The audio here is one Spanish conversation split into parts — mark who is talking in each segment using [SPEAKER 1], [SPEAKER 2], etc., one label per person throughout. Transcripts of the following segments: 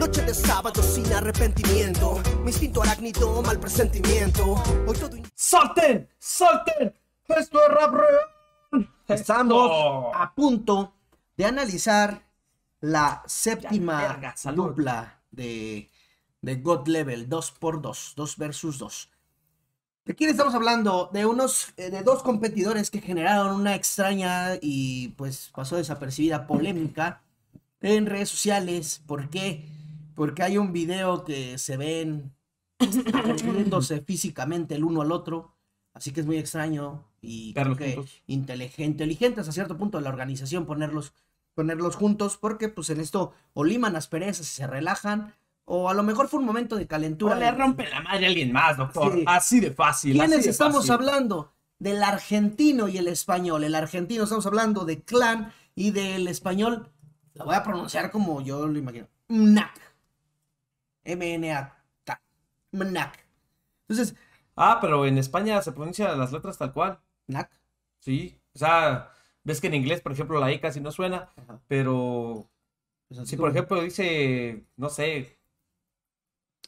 [SPEAKER 1] Noche de sábado sin arrepentimiento. Mi instinto arácnido, mal presentimiento. Hoy todo.
[SPEAKER 2] ¡Salten! ¡Salten! ¡Esto es rap real!
[SPEAKER 3] Estamos a punto de analizar la séptima
[SPEAKER 2] verga,
[SPEAKER 3] dupla de, de God Level 2x2, 2 versus 2. ¿De quién estamos hablando? De unos, eh, de dos competidores que generaron una extraña y pues pasó desapercibida polémica en redes sociales. ¿Por qué? Porque hay un video que se ven agrediéndose físicamente el uno al otro. Así que es muy extraño y creo que inteligente, inteligente hasta cierto punto de la organización ponerlos, ponerlos juntos porque pues en esto o liman asperezas y se relajan o a lo mejor fue un momento de calentura.
[SPEAKER 2] O le rompe la madre a alguien más, doctor.
[SPEAKER 3] Sí.
[SPEAKER 2] Así de fácil.
[SPEAKER 3] ¿Quiénes
[SPEAKER 2] de
[SPEAKER 3] estamos
[SPEAKER 2] fácil.
[SPEAKER 3] hablando? Del argentino y el español. El argentino estamos hablando de clan y del español, lo voy a pronunciar como yo lo imagino. Mnac. M-N-A-K. Mnac. Entonces,
[SPEAKER 2] Ah, pero en España se pronuncian las letras tal cual.
[SPEAKER 3] Mnac.
[SPEAKER 2] Sí. O sea, ves que en inglés, por ejemplo, la I casi no suena,
[SPEAKER 3] Ajá.
[SPEAKER 2] pero
[SPEAKER 3] Pues
[SPEAKER 2] si por ejemplo dice, no sé,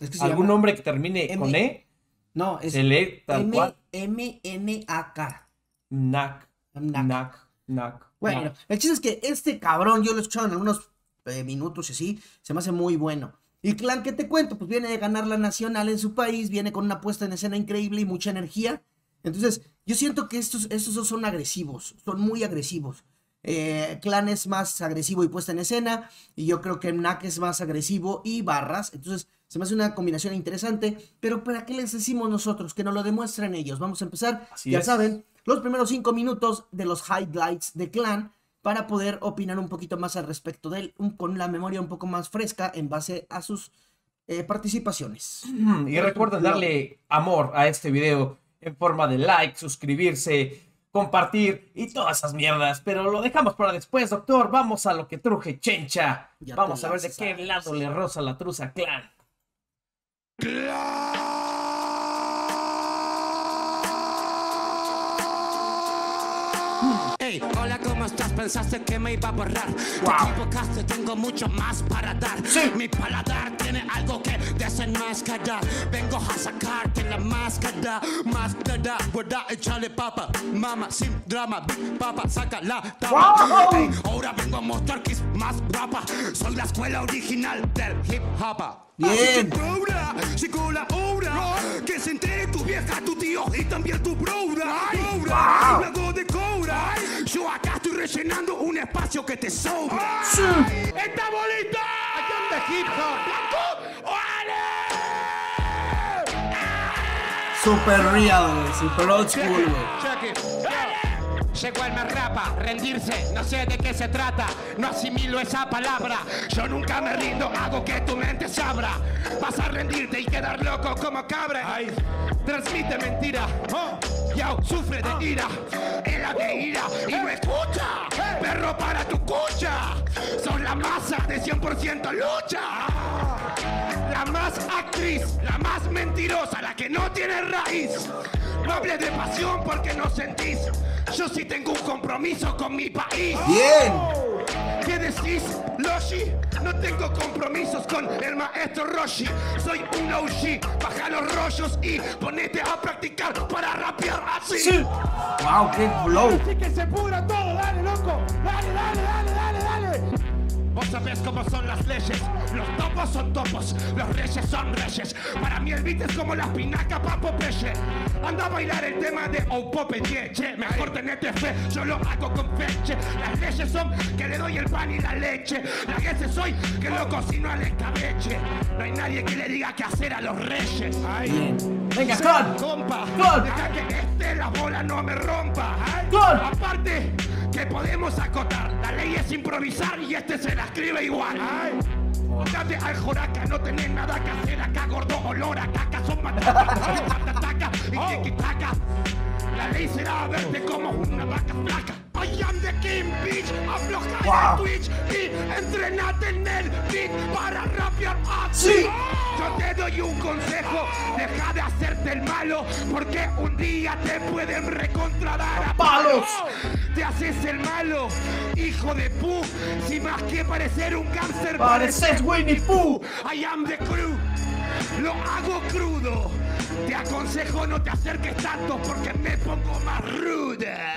[SPEAKER 3] es que se
[SPEAKER 2] algún
[SPEAKER 3] llama-
[SPEAKER 2] nombre que termine
[SPEAKER 3] M-
[SPEAKER 2] con E,
[SPEAKER 3] No, es
[SPEAKER 2] se lee tal
[SPEAKER 3] M-
[SPEAKER 2] cual.
[SPEAKER 3] M-N-A-K.
[SPEAKER 2] Nac, nac, nac.
[SPEAKER 3] Bueno,
[SPEAKER 2] nac.
[SPEAKER 3] el chiste es que este cabrón, yo lo he escuchado en algunos eh, minutos y así, se me hace muy bueno. Y Clan, ¿qué te cuento? Pues viene de ganar la nacional en su país, viene con una puesta en escena increíble y mucha energía. Entonces, yo siento que estos, estos dos son agresivos, son muy agresivos. Eh, Clan es más agresivo y puesta en escena, y yo creo que Mnak es más agresivo y barras. Entonces, se me hace una combinación interesante. Pero, ¿para qué les decimos nosotros? Que nos lo demuestren ellos. Vamos a empezar,
[SPEAKER 2] Así
[SPEAKER 3] ya
[SPEAKER 2] es.
[SPEAKER 3] saben, los primeros cinco minutos de los highlights de Clan para poder opinar un poquito más al respecto de él, un- con la memoria un poco más fresca en base a sus eh, participaciones.
[SPEAKER 2] Y recuerden darle amor a este video en forma de like, suscribirse, compartir y todas esas mierdas. Pero lo dejamos para después, doctor. Vamos a lo que truje chencha.
[SPEAKER 3] Ya
[SPEAKER 2] Vamos a ver de qué
[SPEAKER 3] sabes.
[SPEAKER 2] lado le roza la truza clan.
[SPEAKER 4] Ey, hola, ¿cómo estás? Pensaste que me iba a borrar. Te
[SPEAKER 2] Wow.
[SPEAKER 4] equivocaste, tengo mucho más para dar. Mi paladar tiene algo que desenmascarar. Vengo a sacarte la máscara. Máscara, guarda, échale papa. Mama, sin drama, big papa, saca la tapa. Ey, ahora vengo a mostrar que es más guapa. Soy la escuela original del hip hop.
[SPEAKER 3] Bien.
[SPEAKER 4] Cobra, llegó la hora Que se entere tu vieja, tu tío y también tu brother Cobra, luego de cobra Yo acá estoy rellenando un espacio que te sobra ¡Esta bolita! de hip hop!
[SPEAKER 3] Super real, super old school.
[SPEAKER 4] Check it. Llegó el me rapa, rendirse, no sé de qué se trata, no asimilo esa palabra. Yo nunca me rindo, hago que tu mente se abra. Vas a rendirte y quedar loco como cabra. Transmite mentira, Yao sufre de ira, él la de ira y no escucha. Perro para tu cucha, son la masa de 100% lucha. La más actriz, la más mentirosa, la que no tiene raíz. No hables de pasión porque no sentís. Yo sí tengo un compromiso con mi país.
[SPEAKER 3] Bien.
[SPEAKER 4] ¿Qué decís, Loshi? No tengo compromisos con el maestro Roshi. Soy un OG. Baja los rollos y ponete a practicar para rapear así.
[SPEAKER 3] Wow, qué flow.
[SPEAKER 4] Así que se pudra todo, dale, loco. Dale, dale, dale, dale, dale. Vos sabés cómo son las leyes. Los topos son topos, los reyes son reyes. Para mí el beat es como la espinaca pa' Popeye. Anda a bailar el tema de Oh Popeye. Che, mejor tenete fe, yo lo hago con feche. Las leyes son que le doy el pan y la leche. La que soy que lo cocino al escabeche. No hay nadie que le diga qué hacer a los reyes. Ay.
[SPEAKER 2] Venga, Clan.
[SPEAKER 4] compa. Deja que este la bola no me rompa. Ay.
[SPEAKER 2] Clan.
[SPEAKER 4] Aparte, que podemos acotar. La ley es improvisar y este se la escribe igual. Ay. Date al joraca, no tenés nada que hacer acá, gordo olor a caca, son patataca y tiquitaca. La ley será verte como una vaca flaca. I am the king, bitch. Afloja
[SPEAKER 2] Wow.
[SPEAKER 4] Twitch y entrenate en el beat para rapear así.
[SPEAKER 2] Sí.
[SPEAKER 4] Yo te doy un consejo, deja de hacerte el malo, porque un día te pueden recontradar a
[SPEAKER 2] ¡Palos!
[SPEAKER 4] Te haces el malo, hijo de pu, si más que parecer un cáncer
[SPEAKER 2] Pareces Winnie Pooh.
[SPEAKER 4] I am the crew. Lo hago crudo. Te aconsejo no te acerques tanto porque me pongo más ruda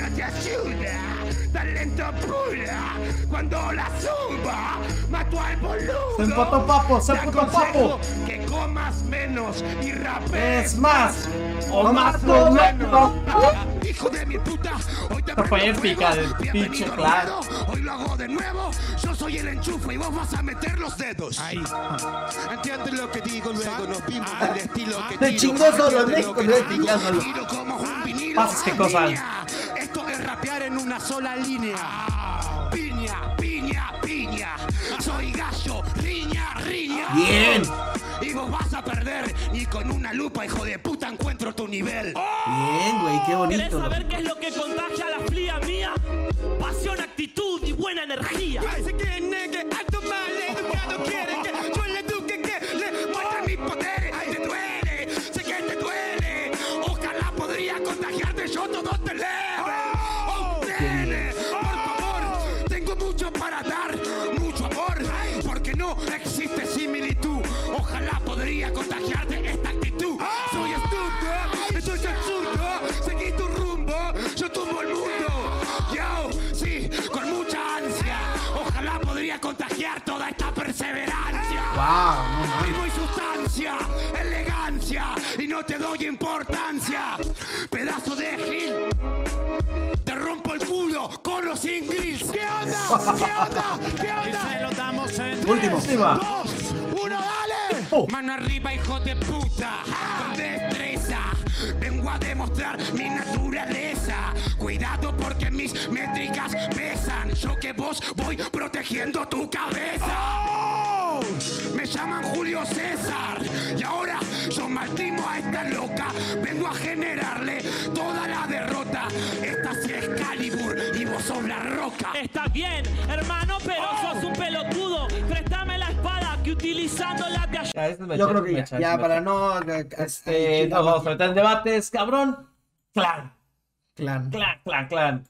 [SPEAKER 4] no te ayuda. Talento pura. Cuando la suba, mato al boludo.
[SPEAKER 2] Se empató Papo, se empató Papo.
[SPEAKER 4] Que comas menos y rapees
[SPEAKER 2] Es más o más
[SPEAKER 4] o menos.
[SPEAKER 2] menos.
[SPEAKER 4] Hijo de mi puta, hoy te
[SPEAKER 2] fue épica del pinche
[SPEAKER 4] ruedo, Hoy lo hago de nuevo. Yo soy el enchufe y vos vas a meter los dedos. Ahí. ¿Entiendes lo que digo? Luego nos vimos del estilo que
[SPEAKER 3] Te chingó solo,
[SPEAKER 4] ¿Entiendes
[SPEAKER 3] México,
[SPEAKER 4] lo que
[SPEAKER 3] no es
[SPEAKER 4] digo?
[SPEAKER 3] pillándolo.
[SPEAKER 4] Tiro como un vinilo.
[SPEAKER 2] Pasas qué cosa.
[SPEAKER 4] Una sola línea. Piña, piña, piña. Soy gallo, riña, riña.
[SPEAKER 3] Bien.
[SPEAKER 4] Y vos vas a perder. Y con una lupa, hijo de puta, encuentro tu nivel.
[SPEAKER 3] Bien, güey, qué
[SPEAKER 5] ¿Querés
[SPEAKER 3] bonito.
[SPEAKER 5] saber qué es lo que contagia la fría mía? Pasión, actitud y buena energía.
[SPEAKER 4] Parece que negue alto mal educado quiere que yo le eduque que le muestre mis poderes. Te duele, sé que te duele. Ojalá podría contagiarte yo todo te leve. Importancia. Pedazo de gil. Te rompo el culo con los sin grills. ¿Qué onda? ¿Qué onda? ¿Qué onda?
[SPEAKER 5] lo damos en
[SPEAKER 3] Último.
[SPEAKER 2] Última.
[SPEAKER 4] Dos, uno, dale.
[SPEAKER 2] Oh.
[SPEAKER 4] Mano arriba, hijo de puta. Con destreza. Vengo a demostrar mi naturaleza. Cuidado porque mis métricas pesan. Yo que vos voy protegiendo tu cabeza. Me llaman Julio César. A generarle toda la derrota. Esta sí es Calibur y vos sos la roca.
[SPEAKER 5] Está bien, hermano, pero sos un pelotudo. Préstame la espada que utilizándola te ayuda.
[SPEAKER 2] Me
[SPEAKER 3] Yo creo que ya, ya para no... eh,
[SPEAKER 2] Este,
[SPEAKER 3] eh,
[SPEAKER 2] no vamos a meter en debates, cabrón. Clan,
[SPEAKER 3] Clan.
[SPEAKER 2] clan, clan, clan.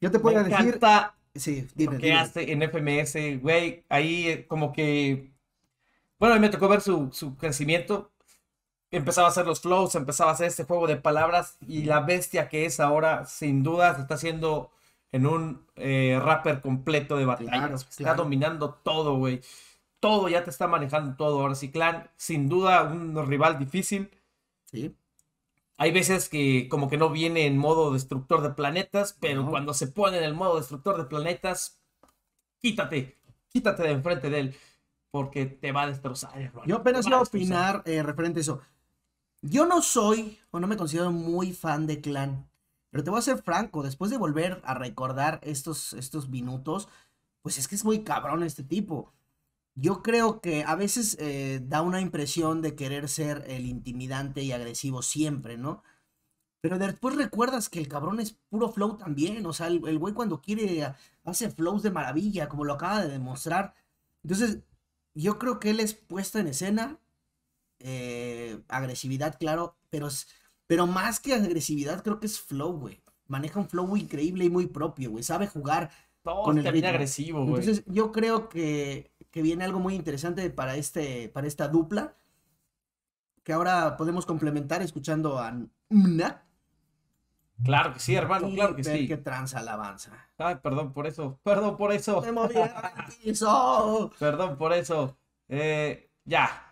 [SPEAKER 3] Yo te
[SPEAKER 2] Me
[SPEAKER 3] puedo decir...
[SPEAKER 2] encanta
[SPEAKER 3] Sí, dime,
[SPEAKER 2] lo que
[SPEAKER 3] dime.
[SPEAKER 2] hace en FMS, güey. Ahí eh, como que... Bueno, a mí me tocó ver su, su crecimiento. Empezaba a hacer los flows, empezaba a hacer este juego de palabras y la bestia que es ahora, sin duda, se está haciendo en un eh, rapper completo de batallas.
[SPEAKER 3] Claro,
[SPEAKER 2] está
[SPEAKER 3] claro.
[SPEAKER 2] dominando todo, güey. Todo, ya te está manejando todo. Ahora sí, Clan, sin duda, un rival difícil.
[SPEAKER 3] Sí.
[SPEAKER 2] Hay veces que como que no viene en modo destructor de planetas, pero
[SPEAKER 3] No.
[SPEAKER 2] cuando se pone en el modo destructor de planetas, quítate, quítate de enfrente de él, porque te va a destrozar, hermano.
[SPEAKER 3] Yo apenas iba a opinar eh, referente a eso. Yo no soy, o no me considero muy fan de Clan, pero te voy a ser franco, después de volver a recordar estos, estos minutos, pues es que es muy cabrón este tipo. Yo creo que a veces eh, da una impresión de querer ser el intimidante y agresivo siempre, ¿no? Pero después recuerdas que el cabrón es puro flow también, o sea, el, el güey cuando quiere hace flows de maravilla, como lo acaba de demostrar. Entonces, yo creo que él es puesta en escena, eh, agresividad, claro, pero, pero más que agresividad, creo que es flow, güey. Maneja un flow increíble y muy propio, güey. Sabe jugar con el ritmo.
[SPEAKER 2] agresivo, güey.
[SPEAKER 3] Entonces, yo creo que, que viene algo muy interesante para, este, para esta dupla, que ahora podemos complementar escuchando a Mna
[SPEAKER 2] Claro que sí, hermano,
[SPEAKER 3] y
[SPEAKER 2] claro que
[SPEAKER 3] ver
[SPEAKER 2] sí.
[SPEAKER 3] qué tranza alabanza.
[SPEAKER 2] Ay, perdón por eso, perdón por eso,
[SPEAKER 3] ¡Me moví al piso!
[SPEAKER 2] perdón por eso. Eh, ya.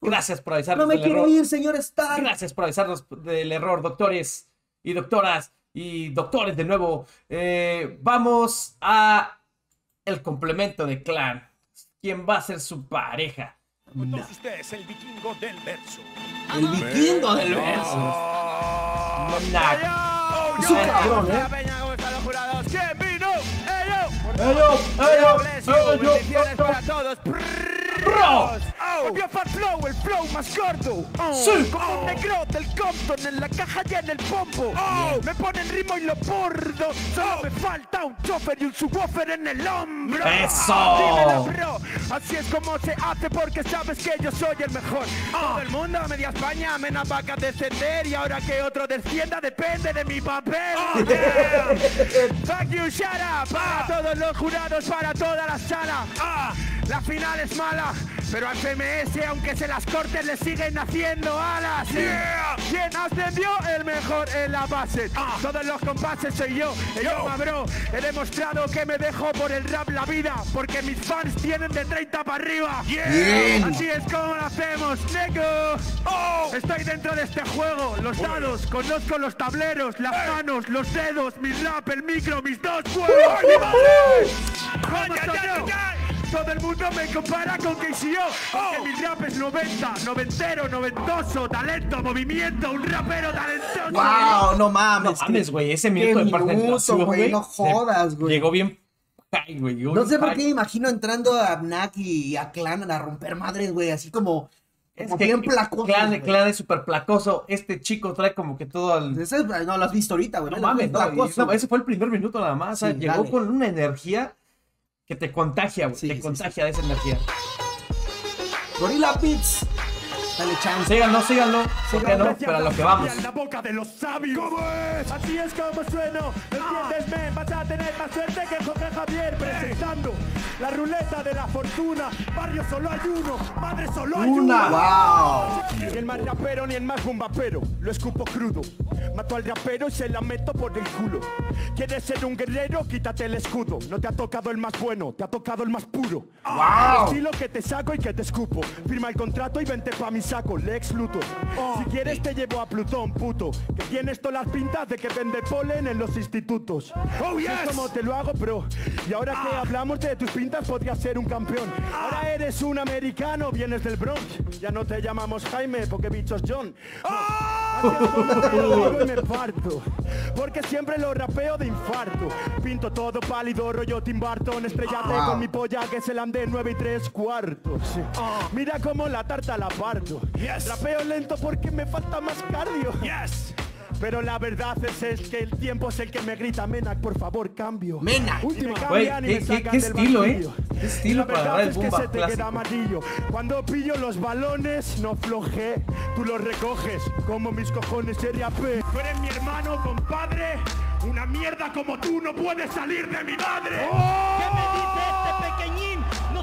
[SPEAKER 2] Gracias por avisarnos
[SPEAKER 3] ¡No me
[SPEAKER 2] del
[SPEAKER 3] quiero
[SPEAKER 2] error.
[SPEAKER 3] ir, señor Stark!
[SPEAKER 2] Gracias por avisarnos del error, doctores y doctoras y doctores de nuevo. Eh, vamos a el complemento de Clan. ¿Quién va a ser su pareja?
[SPEAKER 6] Con todos ustedes, el vikingo del verso.
[SPEAKER 3] El vikingo del verso.
[SPEAKER 2] Nah.
[SPEAKER 3] Es un cabrón, ¿eh?
[SPEAKER 6] ¿Cómo están los jurados? Para.
[SPEAKER 2] ¡Bro!
[SPEAKER 6] Fat Flow, el flow más gordo. Oh,
[SPEAKER 2] Sí.
[SPEAKER 6] Como un negro del Compton en la caja y en el pompo. Me ponen ritmo y lo bordo. Solo me falta un chofer y un subwoofer en el hombro.
[SPEAKER 2] ¡Eso!
[SPEAKER 6] Dímelo, bro. Así es como se hace porque sabes que yo soy el mejor. Todo el mundo, media España, menos vaca descender y ahora que otro descienda depende de mi papel. Fuck you, shut up. Para todos los jurados, para toda la sala. La final es mala, pero al FMS, aunque se las corten, le siguen haciendo alas. ¿Quién ascendió? El mejor en la base. Todos los compases soy yo. El Yoma, bro. He demostrado que me dejo por el rap la vida, porque mis fans tienen de 30 para arriba. Así es como lo hacemos, nego. Estoy dentro de este juego. Los dados, conozco los tableros, las manos, los dedos, mi rap, el micro, mis dos huevos. ¿Cómo soy yo? Todo el mundo me compara con KCO Porque mi rap es 90, noventero, noventoso Talento, movimiento, un rapero talentoso
[SPEAKER 3] Wow, no
[SPEAKER 2] No
[SPEAKER 3] mames.
[SPEAKER 2] mames, güey, ese minuto de
[SPEAKER 3] minuto,
[SPEAKER 2] presentación,
[SPEAKER 3] güey,
[SPEAKER 2] güey.
[SPEAKER 3] no jodas, güey.
[SPEAKER 2] Llegó bien. Ay, güey. llegó
[SPEAKER 3] No
[SPEAKER 2] bien
[SPEAKER 3] sé por qué me imagino entrando a Abnak y a Clan a romper madres, güey, así como,
[SPEAKER 2] Es
[SPEAKER 3] como
[SPEAKER 2] que
[SPEAKER 3] bien placoso.
[SPEAKER 2] Clan,
[SPEAKER 3] güey.
[SPEAKER 2] clan es súper placoso. Este chico trae como que todo el.
[SPEAKER 3] Ese- no lo has visto ahorita, güey.
[SPEAKER 2] No mames, no, y
[SPEAKER 3] placoso.
[SPEAKER 2] no, ese fue el primer minuto nada más. o sea, llegó con una energía que te contagia, güey.
[SPEAKER 3] Sí,
[SPEAKER 2] te
[SPEAKER 3] sí,
[SPEAKER 2] contagia de esa energía.
[SPEAKER 3] Gorilla Beats. Dale chance.
[SPEAKER 2] Síganlo, síganlo. Síganlo, pero a lo que vamos.
[SPEAKER 6] La boca de los sabios. ¿Cómo es? Así es como sueno. ¿Entiendes, men? Vas a tener más suerte que Jorge Javier presentando la ruleta de la fortuna. Barrio solo hay uno, madre solo hay
[SPEAKER 2] Una.
[SPEAKER 3] Wow.
[SPEAKER 6] Ni el más rapero ni el más bombapero, lo escupo crudo. Mato al rapero y se la meto por el culo. ¿Quieres ser un guerrero? Quítate el escudo. No te ha tocado el más bueno, te ha tocado el más puro. El estilo que te saco y que te escupo. Firma el contrato y vente pa' mi saco, Lex Luthor. Si quieres te llevo a Plutón, puto. Que tienes todas las pintas de que vende polen en los institutos. Oh, yes. Es como te lo hago, bro. Y ahora que hablamos de tus pintas, podrías ser un campeón. Ahora eres un americano, vienes del Bronx. Ya no te llamamos Jaime, porque bichos John. y me parto. Porque siempre lo rapeo de infarto. Pinto todo pálido, rollo Tim Burton. Estrellate
[SPEAKER 3] Wow.
[SPEAKER 6] con mi polla que se la andé 9 y 3 cuartos. Sí. Mira cómo la tarta la parto. Rapeo lento porque me falta más cardio. Pero la verdad es, es que el tiempo es el que me grita, Menac, por favor, cambio.
[SPEAKER 3] Menac.
[SPEAKER 6] Y me
[SPEAKER 2] Güey,
[SPEAKER 6] cambian y
[SPEAKER 2] qué-
[SPEAKER 6] me
[SPEAKER 2] qué- qué
[SPEAKER 6] del
[SPEAKER 2] estilo, ¿eh?
[SPEAKER 6] banquillo.
[SPEAKER 2] Qué estilo
[SPEAKER 6] La
[SPEAKER 2] para
[SPEAKER 6] verdad
[SPEAKER 2] dar el
[SPEAKER 6] es que se te
[SPEAKER 2] clásico.
[SPEAKER 6] queda amarillo. Cuando pillo los balones, no floje. Tú los recoges como mis cojones RAP. Tú eres mi hermano, compadre. Una mierda como tú no puede salir de mi madre.
[SPEAKER 5] ¿Qué me dice este pequeñín?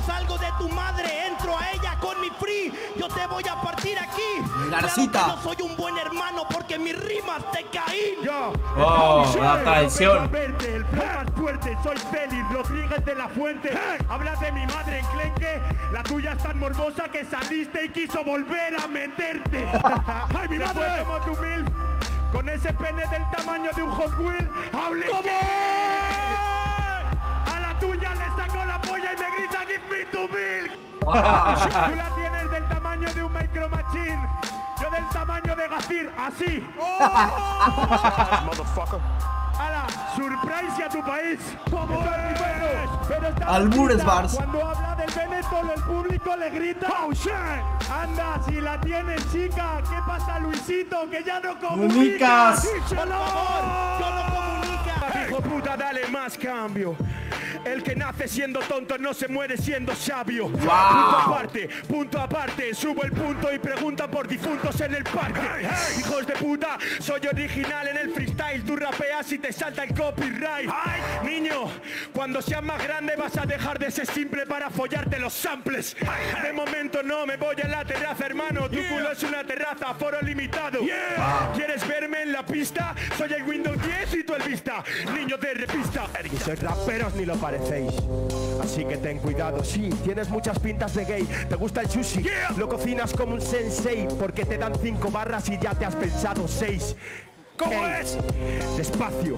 [SPEAKER 5] Salgo de tu madre, entro a ella con mi free. Yo te voy a partir aquí.
[SPEAKER 3] Garcita.
[SPEAKER 5] Claro no soy un buen hermano porque mis rimas te caí.
[SPEAKER 6] Yo,
[SPEAKER 2] Oh, la traición.
[SPEAKER 6] El más fuerte, soy Félix Rodríguez de la Fuente. Hablas de mi madre enclenque, la tuya es tan morbosa que saliste y quiso volver a meterte. ¡Ay, mi madre! como tu milf, con ese pene del tamaño de un Hot Wheel, hable grita Give me to milk. Tú la tienes del tamaño de un Micro Machine. Yo del tamaño de Gazir, así. ¡Hala! ¡Surprise a tu país! ¿Cómo es? Pero está
[SPEAKER 3] Albures. Bars.
[SPEAKER 6] Cuando habla del Benetton, el público le grita ¡Oh, shit! Anda, si la tienes, chica. ¿Qué pasa, Luisito? Que ya no comunicas.
[SPEAKER 2] Comunicas.
[SPEAKER 6] Más cambio. El que nace siendo tonto no se muere siendo sabio. Punto aparte, punto aparte. Subo el punto y pregunta por difuntos en el parque. Hijos de puta, soy original en el freestyle. Tú rapeas y te salta el copyright. Niño, cuando seas más grande vas a dejar de ser simple para follarte los samples. De momento no me voy a la terraza, hermano. Tu culo es una terraza, foro limitado. ¿Quieres verme en la pista? Soy el Windows 10 y tú el Vista. Niño de revista. Y sois raperos ni lo parecéis. Así que ten cuidado. Sí, tienes muchas pintas de gay. Te gusta el sushi. Lo cocinas como un sensei. Porque te dan cinco barras y ya te has pensado seis. ¿Cómo es? Despacio,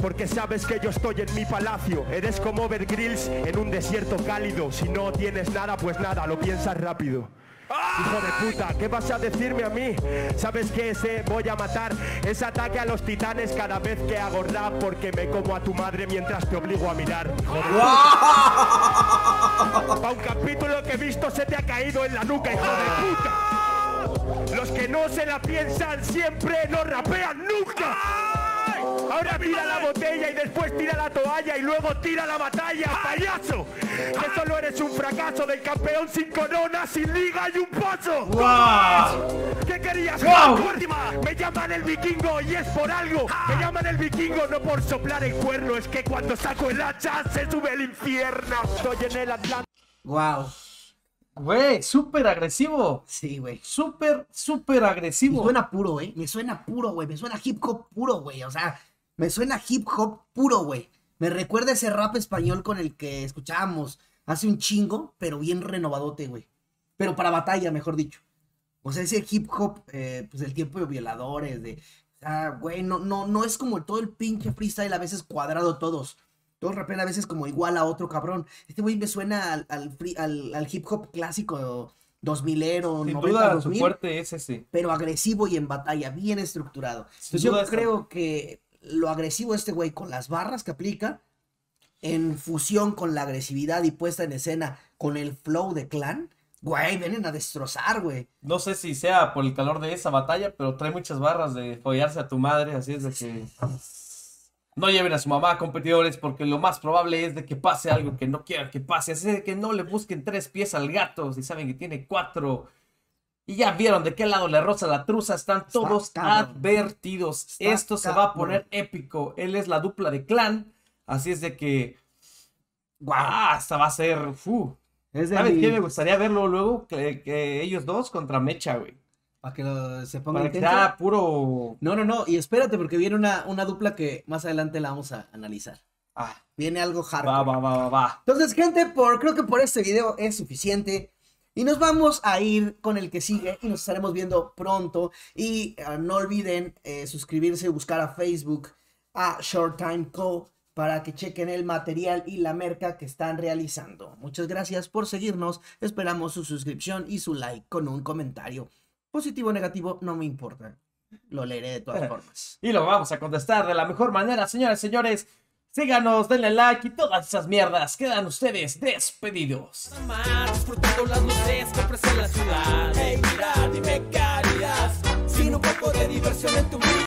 [SPEAKER 6] porque sabes que yo estoy en mi palacio. Eres como Over Grills en un desierto cálido. Si no tienes nada, pues nada, lo piensas rápido. Hijo de puta, ¿qué vas a decirme a mí? ¿Sabes qué ese voy a matar? Es ataque a los titanes cada vez que hago porque me como a tu madre mientras te obligo a mirar. Pa' un capítulo que he visto se te ha caído en la nuca, hijo de puta. Los que no se la piensan siempre no rapean nunca. Ahora tira la botella y después tira la toalla y luego tira la batalla, payaso. Que solo eres un fracaso del campeón sin corona, sin liga y un paso.
[SPEAKER 2] ¡Wow!
[SPEAKER 6] ¿Qué querías?
[SPEAKER 2] ¡Wow!
[SPEAKER 6] Última. Me llaman el vikingo y es por algo. Me llaman el vikingo no por soplar el cuerno, es que cuando saco el hacha se sube el infierno. Estoy en el Atlántico.
[SPEAKER 3] Wow.
[SPEAKER 2] Güey, súper agresivo.
[SPEAKER 3] Sí, güey.
[SPEAKER 2] Súper, súper
[SPEAKER 3] Me
[SPEAKER 2] agresivo.
[SPEAKER 3] suena puro, güey. Me suena puro, güey. Me suena hip hop puro, güey. O sea, me suena hip hop puro, güey. Me recuerda ese rap español con el que escuchábamos hace un chingo, pero bien renovadote, güey. Pero para batalla, mejor dicho. O sea, ese hip hop, eh, pues del tiempo de violadores, de. Sea, güey, no, no, no es como todo el pinche freestyle a veces cuadrado todos. Todos rapean a veces como igual a otro cabrón. Este güey me suena al, al, free- al- al hip hop clásico 2000ero,
[SPEAKER 2] Sin
[SPEAKER 3] 90,
[SPEAKER 2] duda, su
[SPEAKER 3] 2000
[SPEAKER 2] fuerte es ese.
[SPEAKER 3] pero agresivo y en batalla, bien estructurado.
[SPEAKER 2] Sin
[SPEAKER 3] Entonces, yo creo que lo agresivo este güey con las barras que aplica, en fusión con la agresividad y puesta en escena con el flow de clan, güey, vienen a destrozar, güey.
[SPEAKER 2] No sé si sea por el calor de esa batalla, pero trae muchas barras de follarse a tu madre, así es de que no lleven a su mamá competidores porque lo más probable es de que pase algo que no quieran que pase, así de que no le busquen tres pies al gato si saben que tiene cuatro. Y ya vieron de qué lado le roza la truza, están todos advertidos.
[SPEAKER 3] Está
[SPEAKER 2] Esto se va a poner épico. Él es la dupla de clan, así es de que...
[SPEAKER 3] Guau.
[SPEAKER 2] Esta va a ser... fu.
[SPEAKER 3] Es de
[SPEAKER 2] ¿Sabes
[SPEAKER 3] mi-
[SPEAKER 2] qué? Me gustaría verlo luego que, que ellos dos contra Mecha, güey.
[SPEAKER 3] Para que lo- se ponga
[SPEAKER 2] Para que sea puro.
[SPEAKER 3] No, no, no, y espérate porque viene una, una dupla que más adelante la vamos a analizar.
[SPEAKER 2] Ah,
[SPEAKER 3] Viene algo hardcore.
[SPEAKER 2] va, va, va, va, va.
[SPEAKER 3] Entonces, gente, por, creo que por este video es suficiente. Y nos vamos a ir con el que sigue y nos estaremos viendo pronto. Y eh, no olviden eh, suscribirse y buscar a Facebook a Short Time Co. para que chequen el material y la merca que están realizando. Muchas gracias por seguirnos. Esperamos su suscripción y su like con un comentario. Positivo o negativo, no me importa. Lo leeré de todas formas.
[SPEAKER 2] Y lo vamos a contestar de la mejor manera, señores, señores. Síganos, denle like y todas esas mierdas. Quedan ustedes despedidos.